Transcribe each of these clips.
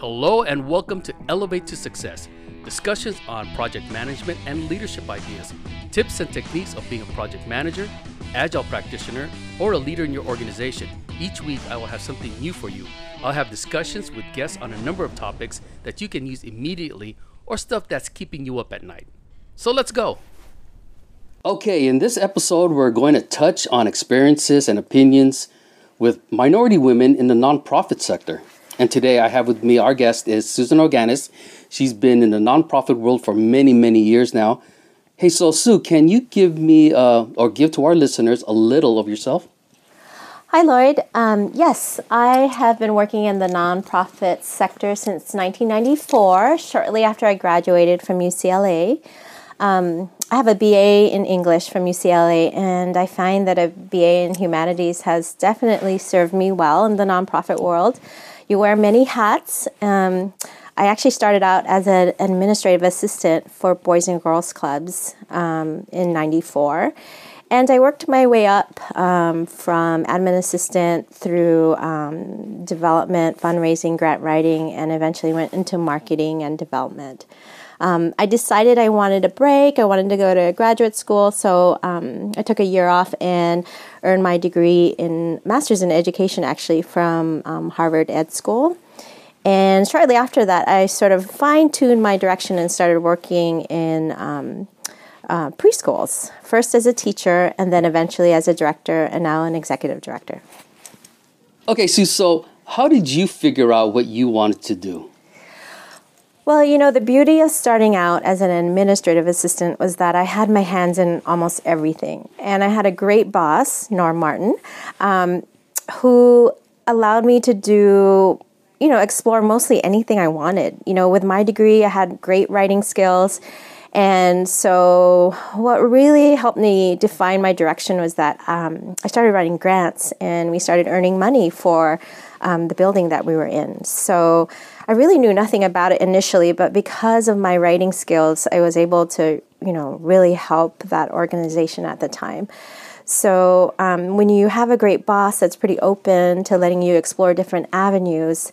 Hello, and welcome to Elevate to Success discussions on project management and leadership ideas, tips and techniques of being a project manager, agile practitioner, or a leader in your organization. Each week, I will have something new for you. I'll have discussions with guests on a number of topics that you can use immediately or stuff that's keeping you up at night. So let's go. Okay, in this episode, we're going to touch on experiences and opinions with minority women in the nonprofit sector. And today I have with me our guest is Susan Organis. She's been in the nonprofit world for many, many years now. Hey, so Sue, can you give me uh, or give to our listeners a little of yourself? Hi, Lloyd. Um, yes, I have been working in the nonprofit sector since 1994, shortly after I graduated from UCLA. Um, I have a BA in English from UCLA, and I find that a BA in humanities has definitely served me well in the nonprofit world. You wear many hats. Um, I actually started out as an administrative assistant for Boys and Girls Clubs um, in 94. And I worked my way up um, from admin assistant through um, development, fundraising, grant writing, and eventually went into marketing and development. Um, I decided I wanted a break. I wanted to go to graduate school, so um, I took a year off and earned my degree in master's in education, actually from um, Harvard Ed School. And shortly after that, I sort of fine tuned my direction and started working in um, uh, preschools, first as a teacher and then eventually as a director and now an executive director. Okay, Sue, so how did you figure out what you wanted to do? Well, you know, the beauty of starting out as an administrative assistant was that I had my hands in almost everything. And I had a great boss, Norm Martin, um, who allowed me to do you know, explore mostly anything I wanted. You know, with my degree, I had great writing skills and so, what really helped me define my direction was that um, I started writing grants and we started earning money for um, the building that we were in. So, I really knew nothing about it initially, but because of my writing skills, I was able to, you know, really help that organization at the time. So, um, when you have a great boss that's pretty open to letting you explore different avenues,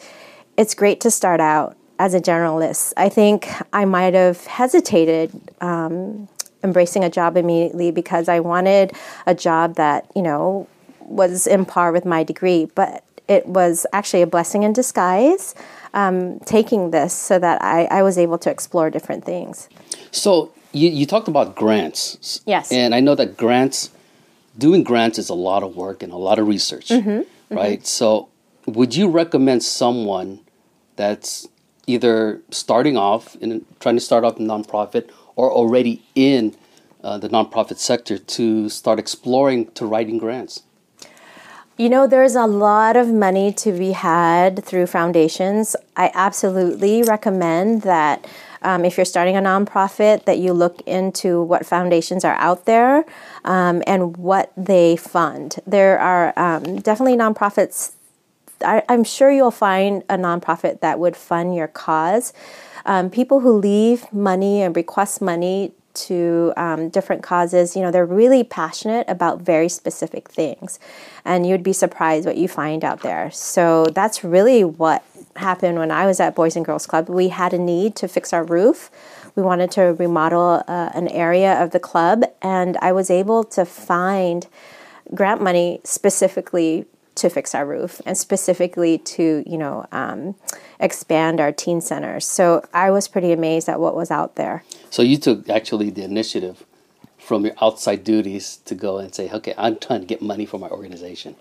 it's great to start out as a generalist. I think I might have hesitated um, embracing a job immediately because I wanted a job that, you know, was in par with my degree. But it was actually a blessing in disguise um, taking this so that I, I was able to explore different things. So you, you talked about grants. Yes. And I know that grants, doing grants is a lot of work and a lot of research, mm-hmm, right? Mm-hmm. So would you recommend someone that's either starting off in trying to start off a nonprofit or already in uh, the nonprofit sector to start exploring to writing grants? You know, there's a lot of money to be had through foundations. I absolutely recommend that um, if you're starting a nonprofit, that you look into what foundations are out there um, and what they fund. There are um, definitely nonprofits I, am sure you'll find a nonprofit that would fund your cause. Um, people who leave money and request money to um, different causes, you know, they're really passionate about very specific things. And you'd be surprised what you find out there. So that's really what happened when I was at Boys and Girls Club. We had a need to fix our roof. We wanted to remodel uh, an area of the club, and I was able to find grant money specifically to fix our roof and specifically to you know um, expand our teen centers. So i was pretty amazed at what was out there. So you took actually the initiative from your outside duties to go and say okay i'm trying to get money for my organization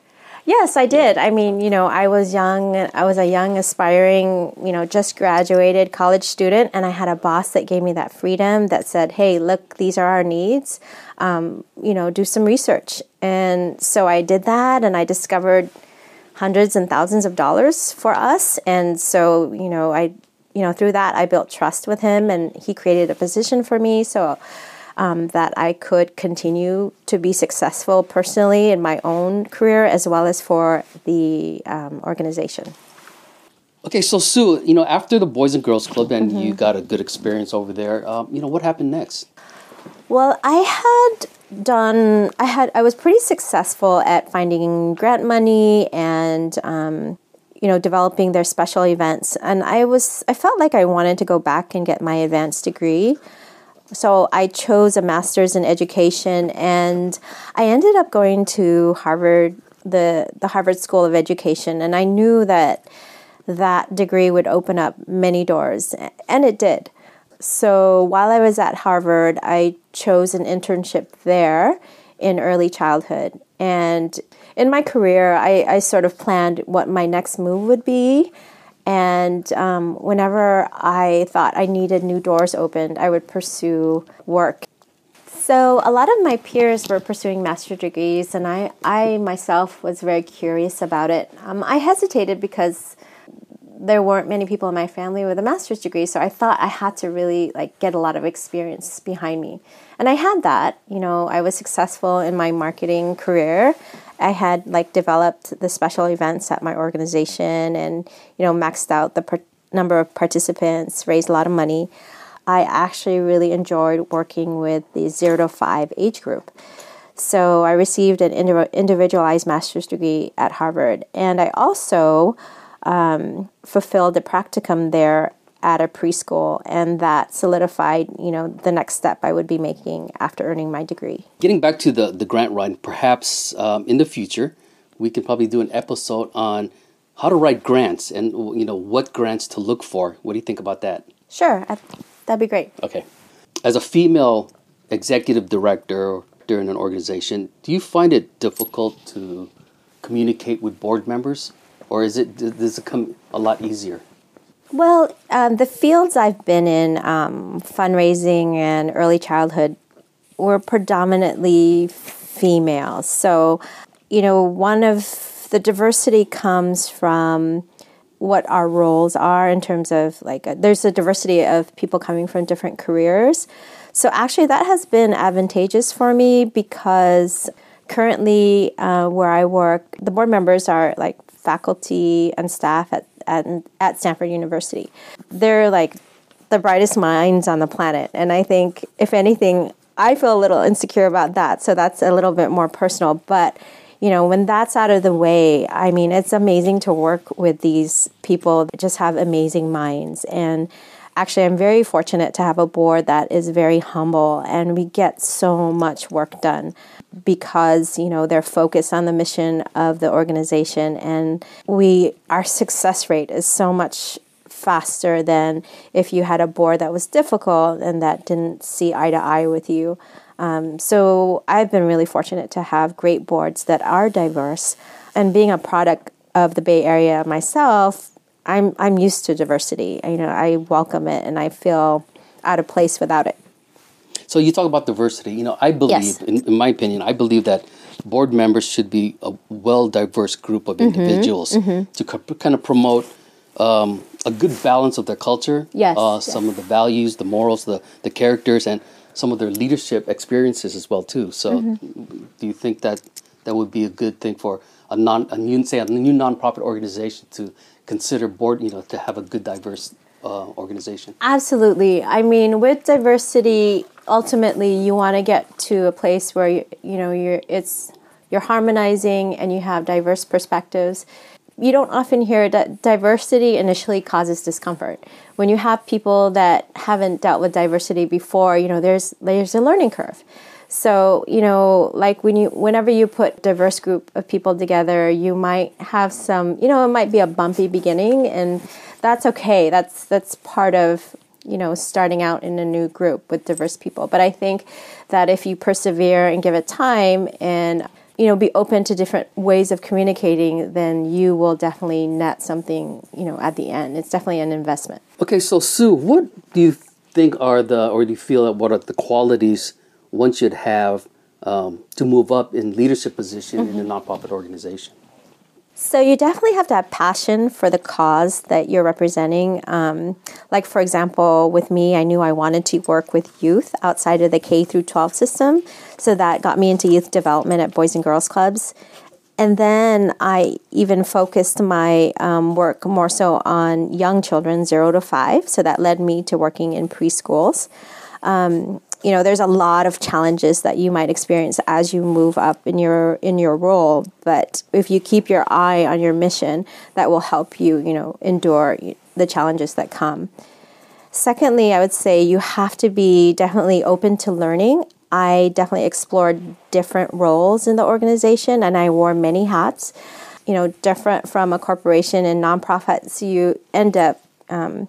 Yes, I did. I mean, you know, I was young. I was a young, aspiring, you know, just graduated college student, and I had a boss that gave me that freedom that said, "Hey, look, these are our needs. Um, you know, do some research." And so I did that, and I discovered hundreds and thousands of dollars for us. And so, you know, I, you know, through that, I built trust with him, and he created a position for me. So um, that I could continue to be successful personally in my own career as well as for the um, organization. Okay, so Sue, you know, after the Boys and Girls Club and mm-hmm. you got a good experience over there, um, you know, what happened next? Well, I had done, I had, I was pretty successful at finding grant money and, um, you know, developing their special events. And I was, I felt like I wanted to go back and get my advanced degree. So I chose a master's in education and I ended up going to Harvard, the, the Harvard School of Education. And I knew that that degree would open up many doors, and it did. So while I was at Harvard, I chose an internship there in early childhood. And in my career, I, I sort of planned what my next move would be. And um, whenever I thought I needed new doors opened, I would pursue work. So a lot of my peers were pursuing master degrees, and I, I myself was very curious about it. Um, I hesitated because there weren't many people in my family with a master's degree, so I thought I had to really like get a lot of experience behind me. And I had that. You know, I was successful in my marketing career. I had like developed the special events at my organization and you know maxed out the per- number of participants, raised a lot of money. I actually really enjoyed working with the 0 to 5 age group. So I received an individualized master's degree at Harvard and I also um, fulfilled a practicum there at a preschool and that solidified you know the next step i would be making after earning my degree. Getting back to the, the grant writing perhaps um, in the future we can probably do an episode on how to write grants and you know what grants to look for. What do you think about that? Sure that'd be great. Okay. As a female executive director during an organization do you find it difficult to communicate with board members or is it does it come a lot easier? Well, um, the fields I've been in, um, fundraising and early childhood, were predominantly female. So, you know, one of the diversity comes from what our roles are in terms of like uh, there's a diversity of people coming from different careers. So actually, that has been advantageous for me because currently uh, where I work, the board members are like faculty and staff at, at, at Stanford University. They're like the brightest minds on the planet. And I think, if anything, I feel a little insecure about that. So that's a little bit more personal. But, you know, when that's out of the way, I mean, it's amazing to work with these people that just have amazing minds. And actually, I'm very fortunate to have a board that is very humble and we get so much work done because you know they're focused on the mission of the organization and we our success rate is so much faster than if you had a board that was difficult and that didn't see eye to eye with you. Um, so i've been really fortunate to have great boards that are diverse and being a product of the bay area myself i'm i'm used to diversity you know i welcome it and i feel out of place without it so you talk about diversity. You know, I believe, yes. in, in, my opinion, I believe that board members should be a well diverse group of mm-hmm. individuals mm-hmm. to co- kind of promote um, a good balance of their culture, yes, uh, yes. some of the values, the morals, the the characters, and some of their leadership experiences as well too. So, mm-hmm. do you think that that would be a good thing for a non a new say a new nonprofit organization to consider board you know to have a good diverse uh, organization? Absolutely. I mean, with diversity, ultimately, you want to get to a place where you, you know you're it's you're harmonizing and you have diverse perspectives. You don't often hear that diversity initially causes discomfort. When you have people that haven't dealt with diversity before, you know there's there's a learning curve. So, you know, like when you whenever you put diverse group of people together, you might have some, you know, it might be a bumpy beginning and that's okay. That's that's part of you know starting out in a new group with diverse people. But I think that if you persevere and give it time and you know be open to different ways of communicating, then you will definitely net something you know at the end. It's definitely an investment. Okay, so Sue, what do you think are the or do you feel that what are the qualities one should have um, to move up in leadership position mm-hmm. in a nonprofit organization? So you definitely have to have passion for the cause that you're representing. Um, like for example, with me, I knew I wanted to work with youth outside of the K through 12 system, so that got me into youth development at Boys and Girls Clubs. And then I even focused my um, work more so on young children, zero to five. So that led me to working in preschools. Um, you know there's a lot of challenges that you might experience as you move up in your in your role but if you keep your eye on your mission that will help you you know endure the challenges that come. Secondly i would say you have to be definitely open to learning. I definitely explored different roles in the organization and i wore many hats. You know different from a corporation and nonprofits you end up um,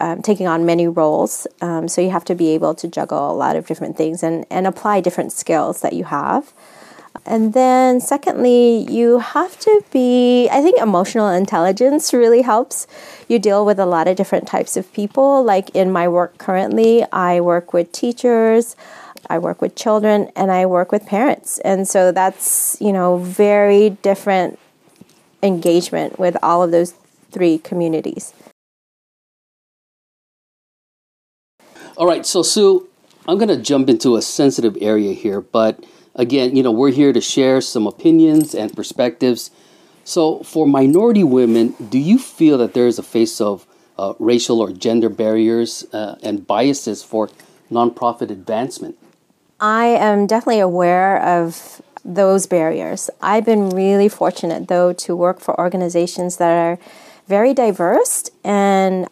um, taking on many roles. Um, so you have to be able to juggle a lot of different things and, and apply different skills that you have. And then, secondly, you have to be, I think emotional intelligence really helps. You deal with a lot of different types of people. Like in my work currently, I work with teachers, I work with children, and I work with parents. And so that's, you know, very different engagement with all of those three communities. All right, so Sue, I'm going to jump into a sensitive area here, but again, you know, we're here to share some opinions and perspectives. So, for minority women, do you feel that there is a face of uh, racial or gender barriers uh, and biases for nonprofit advancement? I am definitely aware of those barriers. I've been really fortunate, though, to work for organizations that are very diverse and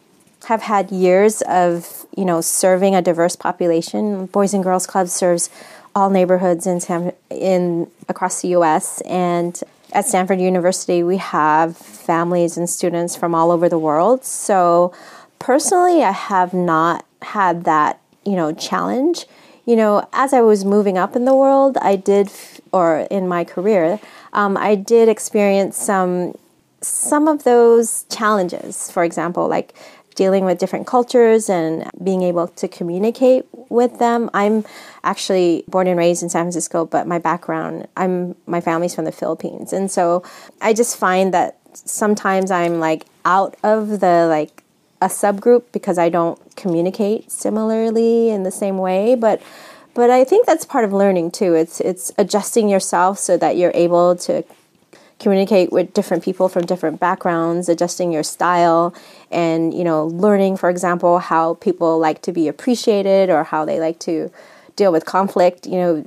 have had years of you know serving a diverse population. Boys and Girls Club serves all neighborhoods in San, in across the U.S. and at Stanford University we have families and students from all over the world. So personally, I have not had that you know challenge. You know, as I was moving up in the world, I did, or in my career, um, I did experience some some of those challenges. For example, like dealing with different cultures and being able to communicate with them. I'm actually born and raised in San Francisco, but my background, I'm my family's from the Philippines. And so I just find that sometimes I'm like out of the like a subgroup because I don't communicate similarly in the same way, but but I think that's part of learning too. It's it's adjusting yourself so that you're able to communicate with different people from different backgrounds, adjusting your style, and you know, learning, for example, how people like to be appreciated or how they like to deal with conflict. You know,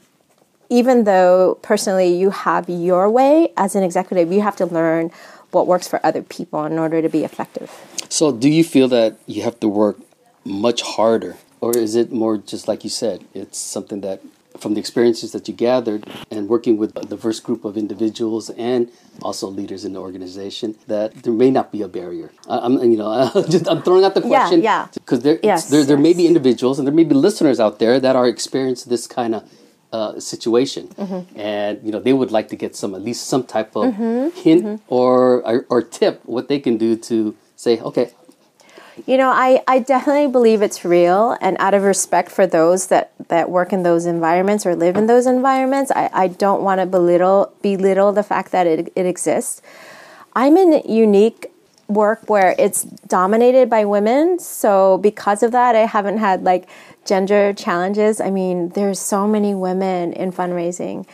even though personally you have your way as an executive, you have to learn what works for other people in order to be effective. So, do you feel that you have to work much harder, or is it more just like you said, it's something that from the experiences that you gathered and working with a diverse group of individuals and also leaders in the organization that there may not be a barrier. I, am you know just I'm throwing out the question yeah because there, yes, there there yes. may be individuals and there may be listeners out there that are experiencing this kind of uh, situation, mm-hmm. and you know they would like to get some at least some type of mm-hmm. hint mm-hmm. Or, or or tip what they can do to say okay you know, I, I definitely believe it's real, and out of respect for those that, that work in those environments or live in those environments, I, I don't want to belittle belittle the fact that it, it exists. I'm in unique work where it's dominated by women, so because of that, I haven't had like gender challenges. I mean, there's so many women in fundraising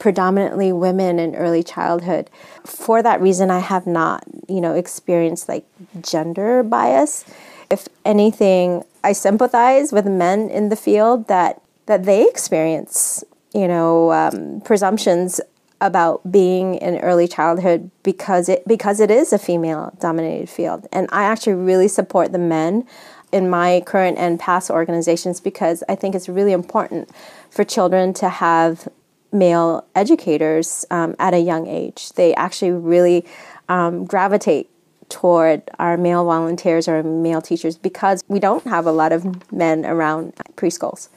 predominantly women in early childhood. For that reason, I have not, you know, experienced like gender bias. If anything, I sympathize with men in the field that that they experience, you know, um, presumptions about being in early childhood because it because it is a female dominated field and i actually really support the men in my current and past organizations because i think it's really important for children to have male educators um, at a young age. They actually really um, gravitate toward our male volunteers or male teachers because we don't have a lot of men around preschools.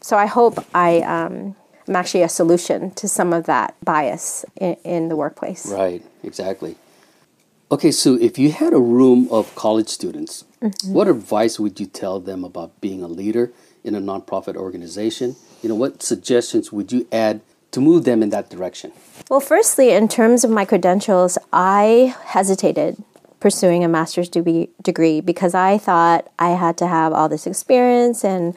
So I hope I um, am actually a solution to some of that bias in, in the workplace. Right, exactly. Okay, so if you had a room of college students, mm-hmm. what advice would you tell them about being a leader in a nonprofit organization? You know, what suggestions would you add to move them in that direction? Well, firstly, in terms of my credentials, I hesitated pursuing a master's degree because I thought I had to have all this experience and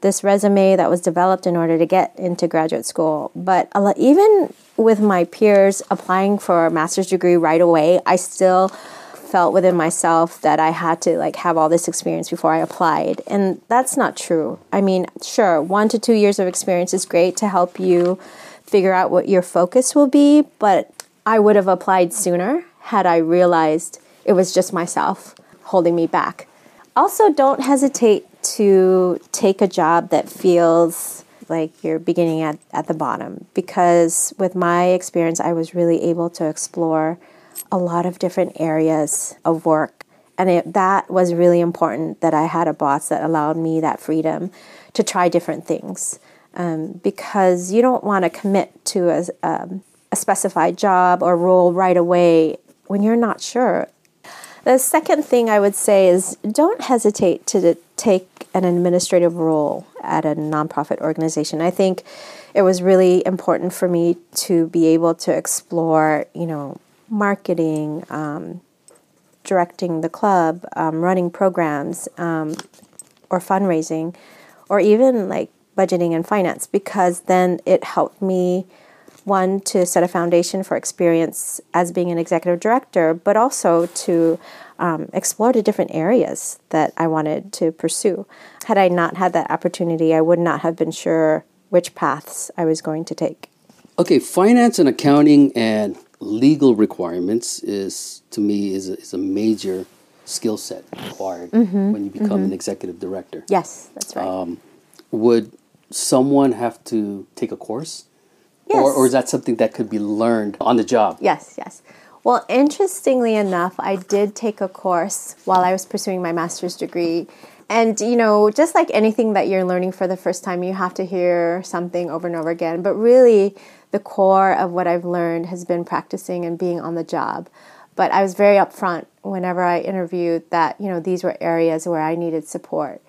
this resume that was developed in order to get into graduate school. But even with my peers applying for a master's degree right away, I still felt within myself that I had to like have all this experience before I applied. And that's not true. I mean, sure, 1 to 2 years of experience is great to help you figure out what your focus will be, but I would have applied sooner had I realized it was just myself holding me back. Also, don't hesitate to take a job that feels like you're beginning at, at the bottom because with my experience, I was really able to explore a lot of different areas of work. And it, that was really important that I had a boss that allowed me that freedom to try different things. Um, because you don't want to commit to a, um, a specified job or role right away when you're not sure. The second thing I would say is don't hesitate to take an administrative role at a nonprofit organization. I think it was really important for me to be able to explore, you know, marketing, um, directing the club, um, running programs, um, or fundraising, or even like budgeting and finance, because then it helped me one to set a foundation for experience as being an executive director, but also to um, explore the different areas that I wanted to pursue. Had I not had that opportunity, I would not have been sure which paths I was going to take. Okay, finance and accounting and legal requirements is to me is a, is a major skill set required mm-hmm, when you become mm-hmm. an executive director. Yes, that's right. Um, would someone have to take a course? Yes. Or, or is that something that could be learned on the job? Yes, yes. Well, interestingly enough, I did take a course while I was pursuing my master's degree. And, you know, just like anything that you're learning for the first time, you have to hear something over and over again. But really, the core of what I've learned has been practicing and being on the job. But I was very upfront whenever I interviewed that, you know, these were areas where I needed support.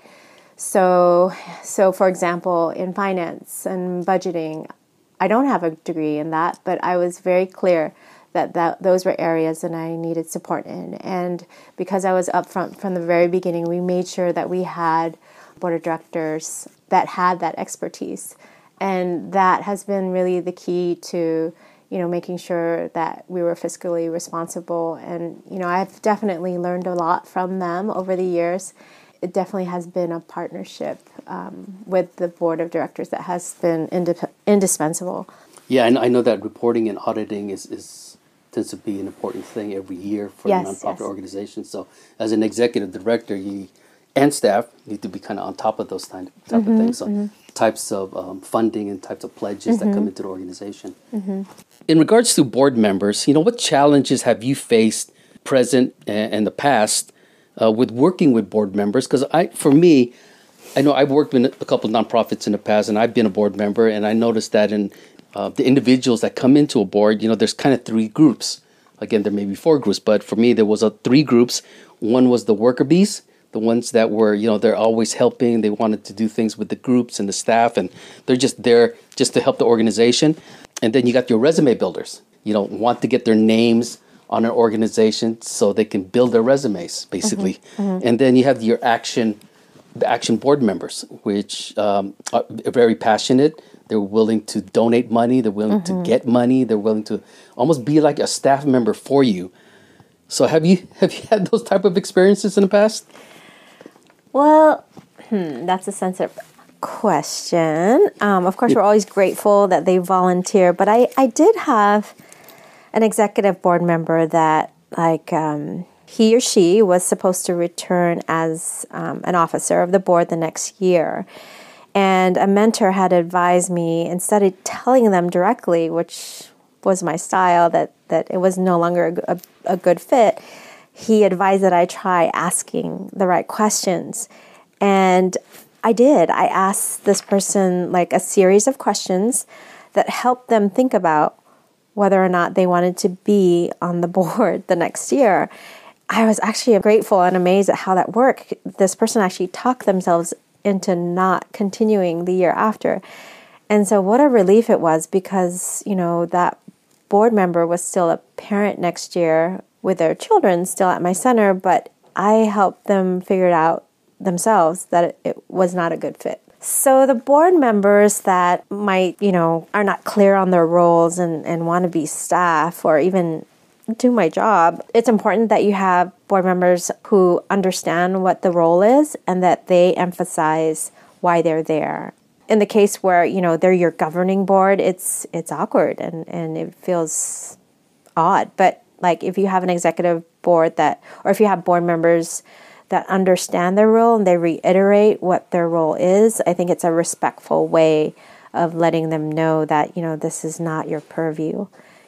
So, so for example, in finance and budgeting, I don't have a degree in that, but I was very clear that, that those were areas that I needed support in. And because I was upfront from the very beginning, we made sure that we had board of directors that had that expertise. And that has been really the key to, you know, making sure that we were fiscally responsible. And, you know, I've definitely learned a lot from them over the years. It definitely has been a partnership um, with the board of directors that has been indip- indispensable. Yeah, and I know that reporting and auditing is, is tends to be an important thing every year for yes, nonprofit yes. organization. So, as an executive director, you and staff need to be kind of on top of those type, type mm-hmm, of things. So, mm-hmm. types of um, funding and types of pledges mm-hmm. that come mm-hmm. into the organization. Mm-hmm. In regards to board members, you know, what challenges have you faced, present and the past, uh, with working with board members? Because I, for me, I know I've worked with a couple of nonprofits in the past, and I've been a board member, and I noticed that in uh, the individuals that come into a board, you know, there's kind of three groups. Again, there may be four groups, but for me, there was a three groups. One was the worker bees, the ones that were, you know, they're always helping. They wanted to do things with the groups and the staff, and they're just there just to help the organization. And then you got your resume builders, you know, want to get their names on an organization so they can build their resumes, basically. Mm-hmm, mm-hmm. And then you have your action, the action board members, which um, are very passionate they're willing to donate money. They're willing mm-hmm. to get money. They're willing to almost be like a staff member for you. So have you have you had those type of experiences in the past? Well, hmm, that's a sensitive question. Um, of course, we're always grateful that they volunteer, but I I did have an executive board member that like um, he or she was supposed to return as um, an officer of the board the next year and a mentor had advised me instead of telling them directly, which was my style, that, that it was no longer a, a, a good fit, he advised that I try asking the right questions. And I did. I asked this person like a series of questions that helped them think about whether or not they wanted to be on the board the next year. I was actually grateful and amazed at how that worked. This person actually talked themselves into not continuing the year after. And so, what a relief it was because, you know, that board member was still a parent next year with their children still at my center, but I helped them figure it out themselves that it was not a good fit. So the board members that might, you know, are not clear on their roles and, and want to be staff or even do my job, it's important that you have board members who understand what the role is and that they emphasize why they're there. In the case where, you know, they're your governing board, it's it's awkward and, and it feels odd. But like if you have an executive board that or if you have board members that understand their role and they reiterate what their role is, I think it's a respectful way of letting them know that, you know, this is not your purview.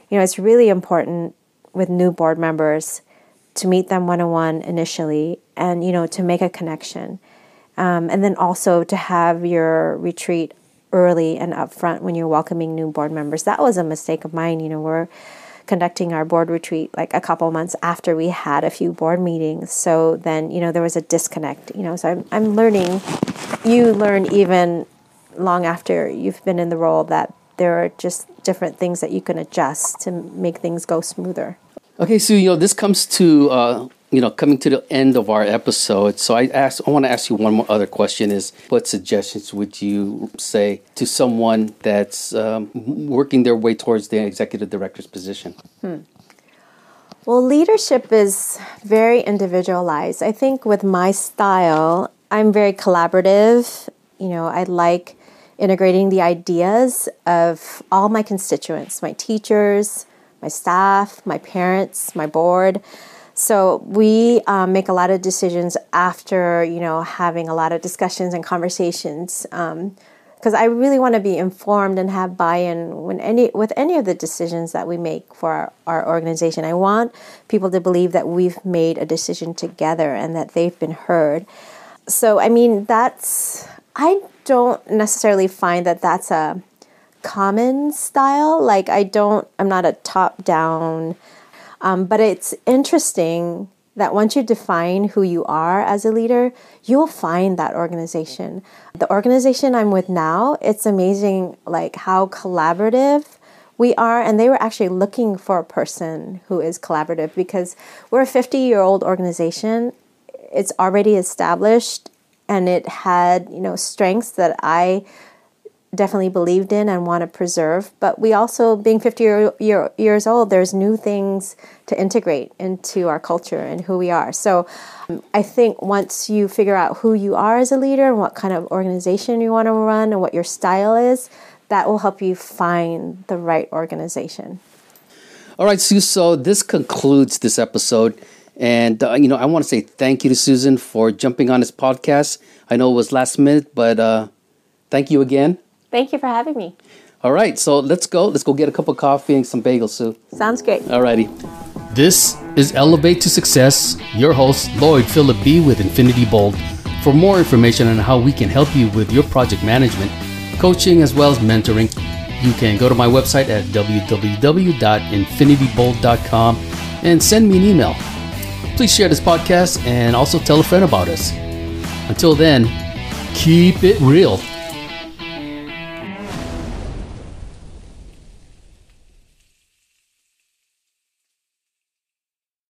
You know, it's really important with new board members to meet them one on one initially and, you know, to make a connection. Um, and then also to have your retreat early and upfront when you're welcoming new board members. That was a mistake of mine. You know, we're conducting our board retreat like a couple months after we had a few board meetings. So then, you know, there was a disconnect, you know. So I'm, I'm learning, you learn even long after you've been in the role that there are just different things that you can adjust to make things go smoother. Okay, so you know this comes to uh, you know coming to the end of our episode. So I ask, I want to ask you one more other question: Is what suggestions would you say to someone that's um, working their way towards the executive director's position? Hmm. Well, leadership is very individualized. I think with my style, I'm very collaborative. You know, I like integrating the ideas of all my constituents, my teachers, my staff, my parents, my board. So we um, make a lot of decisions after you know having a lot of discussions and conversations. because um, I really want to be informed and have buy-in when any with any of the decisions that we make for our, our organization. I want people to believe that we've made a decision together and that they've been heard. So I mean that's I don't necessarily find that that's a common style. Like, I don't, I'm not a top down, um, but it's interesting that once you define who you are as a leader, you'll find that organization. The organization I'm with now, it's amazing like how collaborative we are and they were actually looking for a person who is collaborative because we're a 50 year old organization. It's already established and it had you know strengths that I definitely believed in and want to preserve. But we also, being 50 year, year, years old, there's new things to integrate into our culture and who we are. So um, I think once you figure out who you are as a leader and what kind of organization you want to run and what your style is, that will help you find the right organization. All right, Sue. So this concludes this episode. And, uh, you know, I want to say thank you to Susan for jumping on this podcast. I know it was last minute, but uh, thank you again. Thank you for having me. All right, so let's go. Let's go get a cup of coffee and some bagels, Sue. Sounds great. All righty. This is Elevate to Success. Your host, Lloyd Philip B. with Infinity Bold. For more information on how we can help you with your project management, coaching, as well as mentoring, you can go to my website at www.infinitybold.com and send me an email please share this podcast and also tell a friend about us. Until then, keep it real.